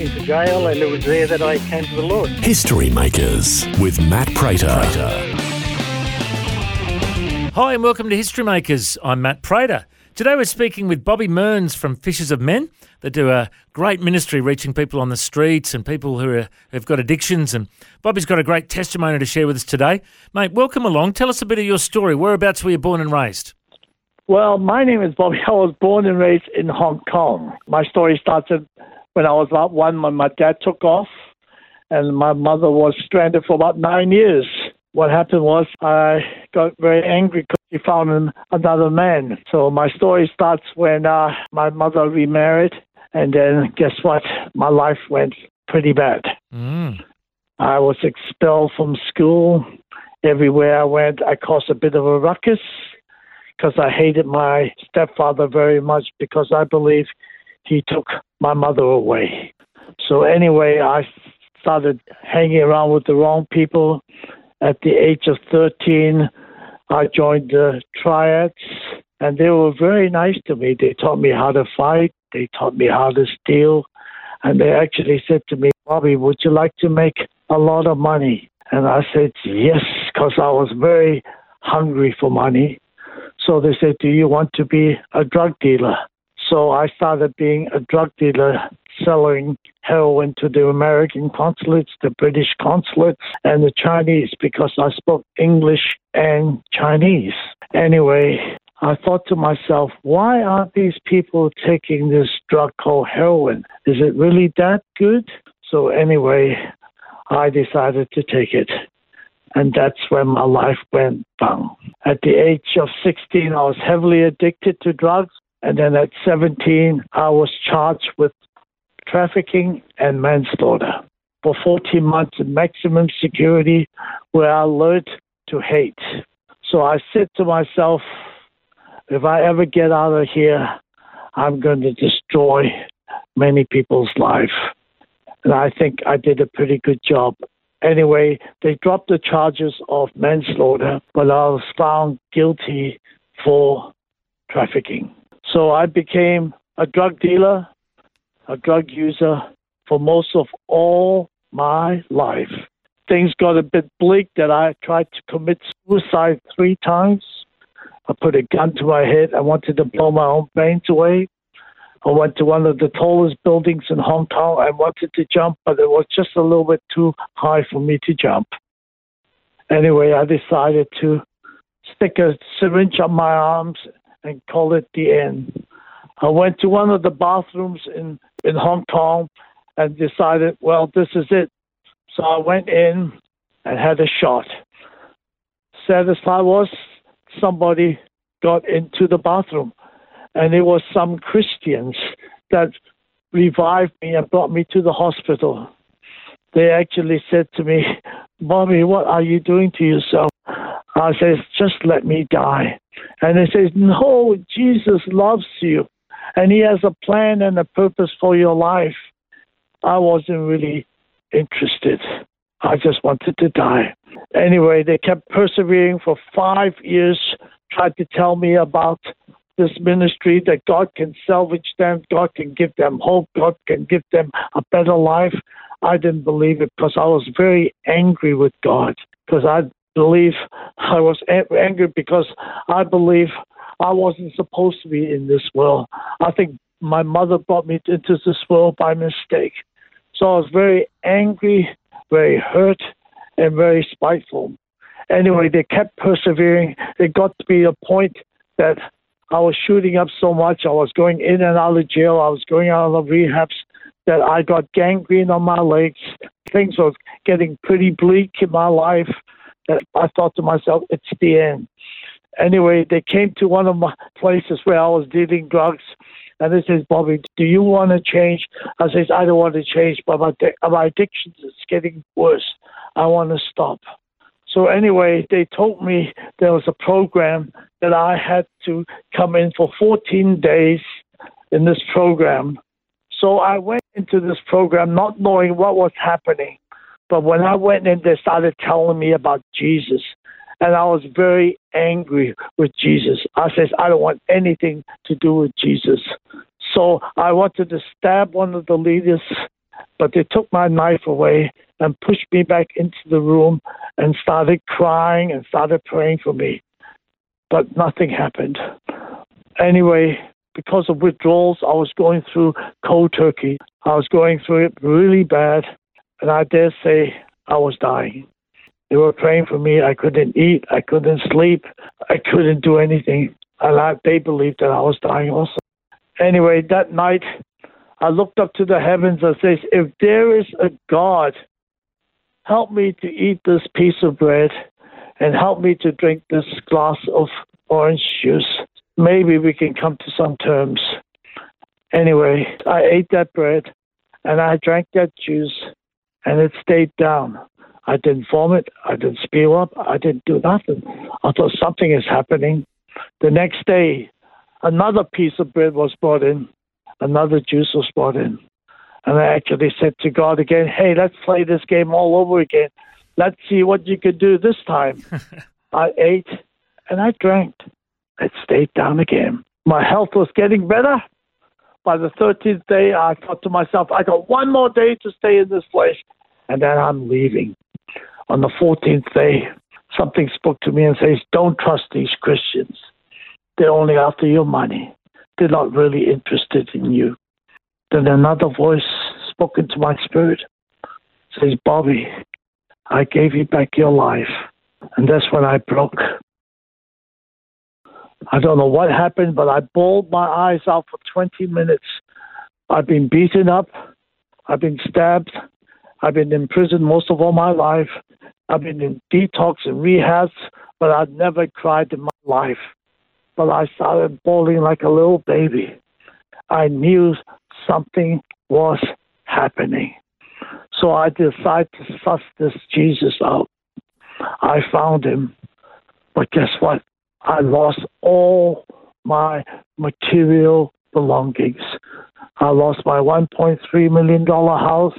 into jail, and it was there that I came to the Lord. History Makers with Matt Prater. Hi, and welcome to History Makers. I'm Matt Prater. Today we're speaking with Bobby Mearns from Fishers of Men. They do a great ministry reaching people on the streets and people who are, have got addictions. And Bobby's got a great testimony to share with us today. Mate, welcome along. Tell us a bit of your story. Whereabouts were you born and raised? Well, my name is Bobby. I was born and raised in Hong Kong. My story started when I was about one when my dad took off, and my mother was stranded for about nine years. What happened was I got very angry because she found an, another man. So my story starts when uh, my mother remarried, and then guess what? My life went pretty bad. Mm. I was expelled from school. Everywhere I went, I caused a bit of a ruckus because I hated my stepfather very much because I believe he took my mother away. So anyway, I started hanging around with the wrong people. At the age of 13, I joined the triads, and they were very nice to me. They taught me how to fight. They taught me how to steal. And they actually said to me, Bobby, would you like to make a lot of money? And I said, yes, because I was very hungry for money. So they said, Do you want to be a drug dealer? So I started being a drug dealer, selling heroin to the American consulates, the British consulates, and the Chinese because I spoke English and Chinese. Anyway, I thought to myself, why aren't these people taking this drug called heroin? Is it really that good? So, anyway, I decided to take it and that's when my life went down. At the age of 16, I was heavily addicted to drugs, and then at 17, I was charged with trafficking and manslaughter for 14 months in maximum security, where I learned to hate. So I said to myself, if I ever get out of here, I'm going to destroy many people's life. And I think I did a pretty good job. Anyway, they dropped the charges of manslaughter, but I was found guilty for trafficking. So I became a drug dealer, a drug user for most of all my life. Things got a bit bleak that I tried to commit suicide three times. I put a gun to my head. I wanted to blow my own brains away. I went to one of the tallest buildings in Hong Kong. I wanted to jump, but it was just a little bit too high for me to jump. Anyway, I decided to stick a syringe up my arms and call it the end. I went to one of the bathrooms in, in Hong Kong and decided, well, this is it. So I went in and had a shot. Saddest part was somebody got into the bathroom and it was some Christians that revived me and brought me to the hospital. They actually said to me, Bobby, what are you doing to yourself? Uh, I says, just let me die. And they says, no, Jesus loves you and he has a plan and a purpose for your life. I wasn't really interested. I just wanted to die. Anyway, they kept persevering for five years, tried to tell me about this ministry that God can salvage them, God can give them hope, God can give them a better life. I didn't believe it because I was very angry with God because I believe I was angry because I believe I wasn't supposed to be in this world. I think my mother brought me into this world by mistake. So I was very angry, very hurt, and very spiteful. Anyway, they kept persevering. It got to be a point that I was shooting up so much. I was going in and out of jail. I was going out of rehabs that I got gangrene on my legs. Things were getting pretty bleak in my life. I thought to myself, it's the end. Anyway, they came to one of my places where I was dealing drugs, and they says, Bobby, do you want to change? I says, I don't want to change, but my, my addiction is getting worse. I want to stop. So anyway, they told me there was a program that I had to come in for 14 days in this program. So I went into this program not knowing what was happening. But when I went in, they started telling me about Jesus. And I was very angry with Jesus. I says, I don't want anything to do with Jesus. So I wanted to stab one of the leaders, but they took my knife away and pushed me back into the room and started crying and started praying for me. But nothing happened. Anyway, because of withdrawals, I was going through cold turkey. I was going through it really bad, and I dare say I was dying. They were praying for me. I couldn't eat. I couldn't sleep. I couldn't do anything. And I, they believed that I was dying also. Anyway, that night, I looked up to the heavens and says, if there is a God, help me to eat this piece of bread and help me to drink this glass of orange juice. Maybe we can come to some terms. Anyway, I ate that bread and I drank that juice and it stayed down. I didn't vomit. I didn't spew up. I didn't do nothing. I thought something is happening. The next day, another piece of bread was brought in, another juice was brought in. And I actually said to God again, hey, let's play this game all over again. Let's see what you could do this time. I ate and I drank. It stayed down again. My health was getting better. By the 13th day, I thought to myself, I got one more day to stay in this place, and then I'm leaving. On the 14th day, something spoke to me and says, Don't trust these Christians. They're only after your money. They're not really interested in you. Then another voice spoke into my spirit, says, Bobby, I gave you back your life. And that's when I broke. I don't know what happened, but I bawled my eyes out for 20 minutes. I've been beaten up. I've been stabbed. I've been in prison most of all my life. I've been in detox and rehabs, but I've never cried in my life. But I started bawling like a little baby. I knew something was happening. So I decided to suss this Jesus out. I found him. But guess what? I lost all my material belongings. I lost my $1.3 million house.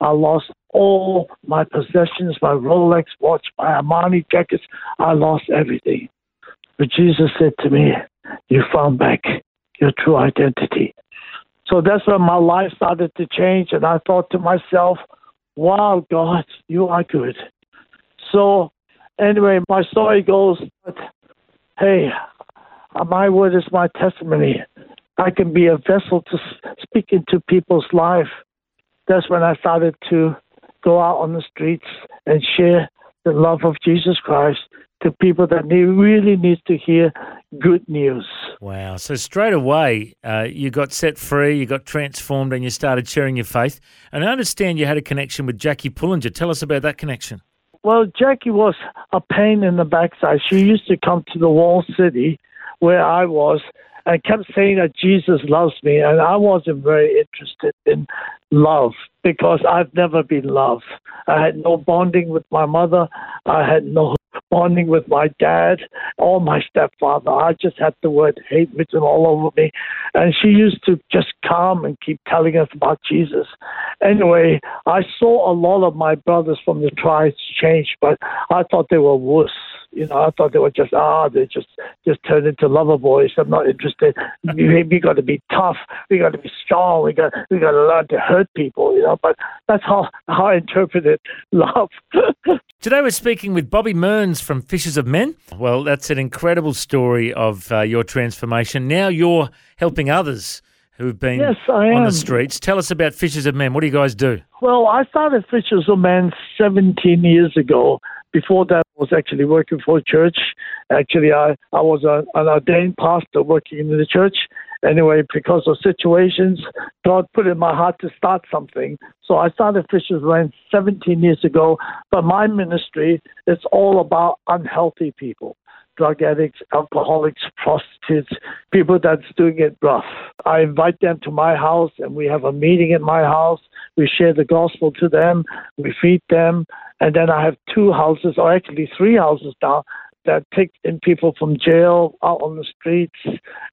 I lost all my possessions, my Rolex watch, my Armani jackets. I lost everything. But Jesus said to me, You found back your true identity. So that's when my life started to change, and I thought to myself, Wow, God, you are good. So, anyway, my story goes, Hey, my word is my testimony. I can be a vessel to speak into people's life. That's when I started to go out on the streets and share the love of Jesus Christ to people that need, really need to hear good news. Wow. So straight away, uh, you got set free, you got transformed, and you started sharing your faith. And I understand you had a connection with Jackie Pullinger. Tell us about that connection. Well, Jackie was a pain in the backside. She used to come to the Walled City where I was and kept saying that Jesus loves me, and I wasn't very interested in love because I've never been loved. I had no bonding with my mother. I had no bonding with my dad or my stepfather. I just had the word hate written all over me. And she used to just come and keep telling us about Jesus. Anyway, I saw a lot of my brothers from the triads change, but I thought they were worse. You know, I thought they were just ah, they just just turned into lover boys. I'm not interested. we, we got to be tough. We got to be strong. We got we got to learn to hurt people. You know, but that's how how I interpreted love. Today we're speaking with Bobby Mearns from Fishers of Men. Well, that's an incredible story of uh, your transformation. Now you're helping others who've been yes, I on am. the streets. Tell us about Fishers of Men. What do you guys do? Well, I started Fishers of Men 17 years ago. Before that, I was actually working for a church. Actually, I, I was a, an ordained pastor working in the church. Anyway, because of situations, God put in my heart to start something. So I started Fishers Men 17 years ago. But my ministry is all about unhealthy people drug addicts, alcoholics, prostitutes, people that's doing it rough. I invite them to my house and we have a meeting at my house. We share the gospel to them. We feed them And then I have two houses, or actually three houses now, that take in people from jail out on the streets,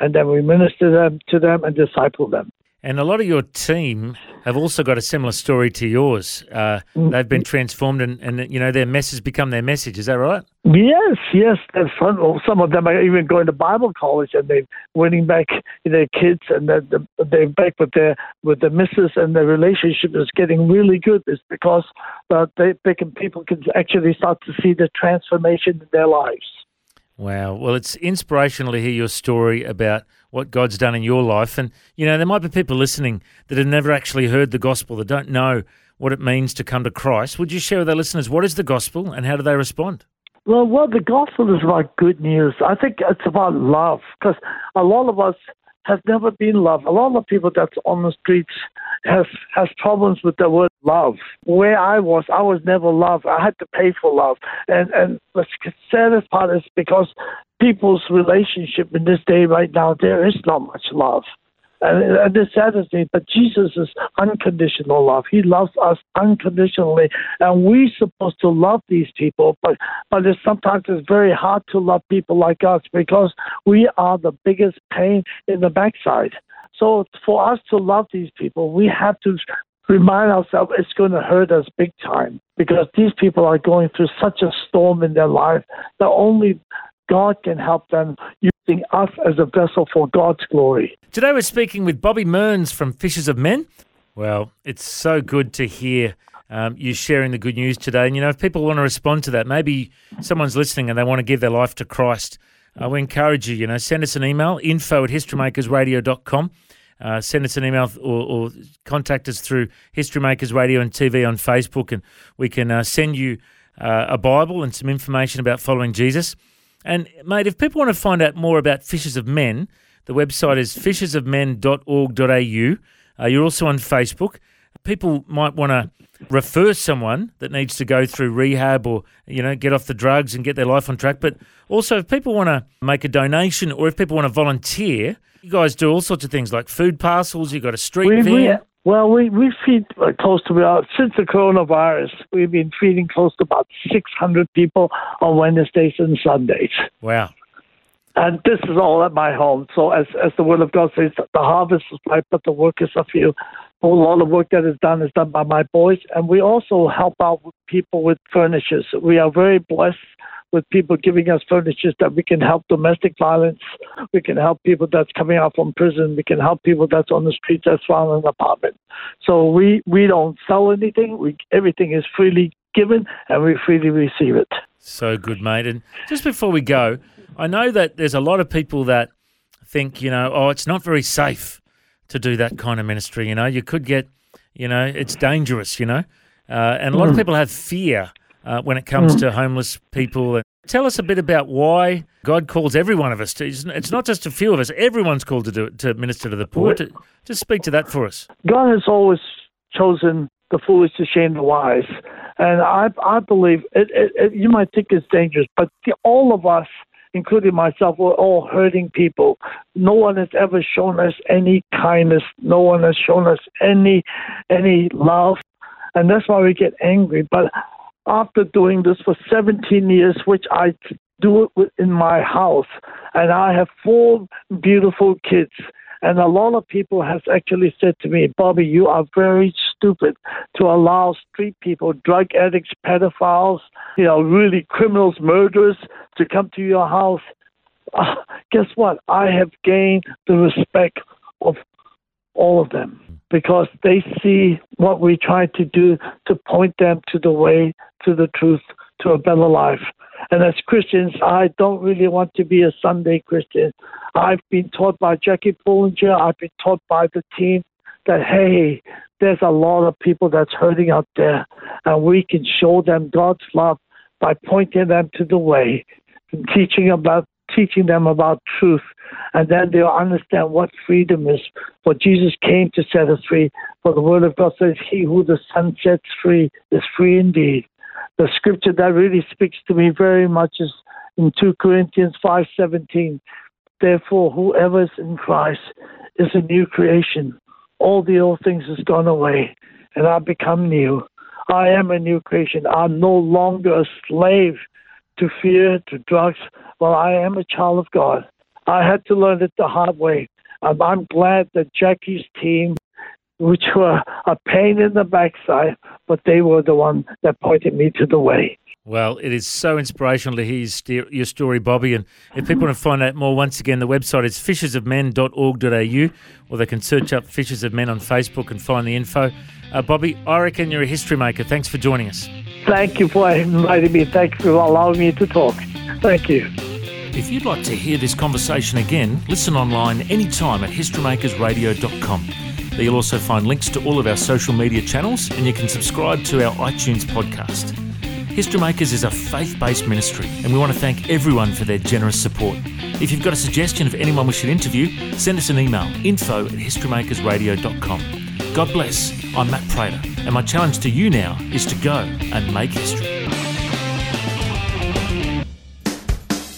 and then we minister them to them and disciple them. And a lot of your team have also got a similar story to yours. Uh, they've been transformed, and, and you know their message become their message. Is that right? Yes, yes. Some of them are even going to Bible college, and they're winning back their kids, and they're, they're back with their with the missus, and their relationship is getting really good. It's because uh, they, they can people can actually start to see the transformation in their lives. Wow. Well, it's inspirational to hear your story about what God's done in your life. And, you know, there might be people listening that have never actually heard the gospel, that don't know what it means to come to Christ. Would you share with our listeners what is the gospel and how do they respond? Well, well, the gospel is about good news. I think it's about love because a lot of us have never been love. A lot of people that's on the streets has has problems with the word love. Where I was, I was never loved. I had to pay for love, and and the saddest part is because people's relationship in this day right now there is not much love. And, uh, and the saddest thing, but Jesus is unconditional love. He loves us unconditionally, and we're supposed to love these people. But but it's, sometimes it's very hard to love people like us because we are the biggest pain in the backside. So for us to love these people, we have to remind ourselves it's going to hurt us big time because these people are going through such a storm in their life that only God can help them using us as a vessel for God's glory. Today we're speaking with Bobby Mearns from Fishers of Men. Well, it's so good to hear um, you sharing the good news today. And, you know, if people want to respond to that, maybe someone's listening and they want to give their life to Christ, uh, we encourage you, you know, send us an email, info at historymakersradio.com. Uh, send us an email or, or, contact us through History Makers Radio and TV on Facebook, and we can uh, send you uh, a Bible and some information about following Jesus. And, mate, if people want to find out more about Fishers of Men, the website is fishersofmen.org.au. Uh, you're also on Facebook. People might want to refer someone that needs to go through rehab or, you know, get off the drugs and get their life on track. But also, if people want to make a donation or if people want to volunteer, you guys do all sorts of things like food parcels. You've got a street We, van. Well, we, we feed uh, close to about, since the coronavirus, we've been feeding close to about 600 people on Wednesdays and Sundays. Wow. And this is all at my home. So, as, as the Word of God says, the harvest is ripe, but the workers are few. A lot of work that is done is done by my boys. And we also help out with people with furnitures. We are very blessed with people giving us furnitures that we can help domestic violence. We can help people that's coming out from prison. We can help people that's on the streets that's found an apartment. So we, we don't sell anything. We, everything is freely given and we freely receive it. So good, mate. And just before we go, I know that there's a lot of people that think, you know, oh, it's not very safe to do that kind of ministry. You know, you could get, you know, it's dangerous, you know. Uh, and a lot of people have fear uh, when it comes to homeless people. Tell us a bit about why God calls every one of us to. It's not just a few of us; everyone's called to do it, to minister to the poor. To, just speak to that for us. God has always chosen the foolish to shame the wise, and I I believe it, it, it, you might think it's dangerous, but the, all of us, including myself, we're all hurting people. No one has ever shown us any kindness. No one has shown us any any love, and that's why we get angry. But after doing this for 17 years, which I do it in my house, and I have four beautiful kids. And a lot of people have actually said to me, Bobby, you are very stupid to allow street people, drug addicts, pedophiles, you know, really criminals, murderers to come to your house. Uh, guess what? I have gained the respect of all of them because they see what we try to do to point them to the way, to the truth, to a better life. And as Christians, I don't really want to be a Sunday Christian. I've been taught by Jackie Pullinger, I've been taught by the team that, hey, there's a lot of people that's hurting out there, and we can show them God's love by pointing them to the way, and teaching about teaching them about truth, and then they'll understand what freedom is. For Jesus came to set us free. For the Word of God says, "He who the Son sets free is free indeed." The scripture that really speaks to me very much is in 2 Corinthians 5:17. Therefore, whoever is in Christ is a new creation. All the old things has gone away, and I've become new. I am a new creation. I'm no longer a slave to fear, to drugs. Well, I am a child of God. I had to learn it the hard way. I'm glad that Jackie's team, which were a pain in the backside, but they were the one that pointed me to the way. Well, it is so inspirational to hear your story, Bobby. And if people want to find out more, once again, the website is fishersofmen.org.au, or they can search up Fishers of Men on Facebook and find the info. Uh, Bobby, I reckon you're a history maker. Thanks for joining us. Thank you for inviting me. Thank you for allowing me to talk. Thank you. If you'd like to hear this conversation again, listen online anytime at historymakersradio.com. There you'll also find links to all of our social media channels, and you can subscribe to our iTunes podcast. History Makers is a faith based ministry, and we want to thank everyone for their generous support. If you've got a suggestion of anyone we should interview, send us an email info at historymakersradio.com. God bless. I'm Matt Prater, and my challenge to you now is to go and make history.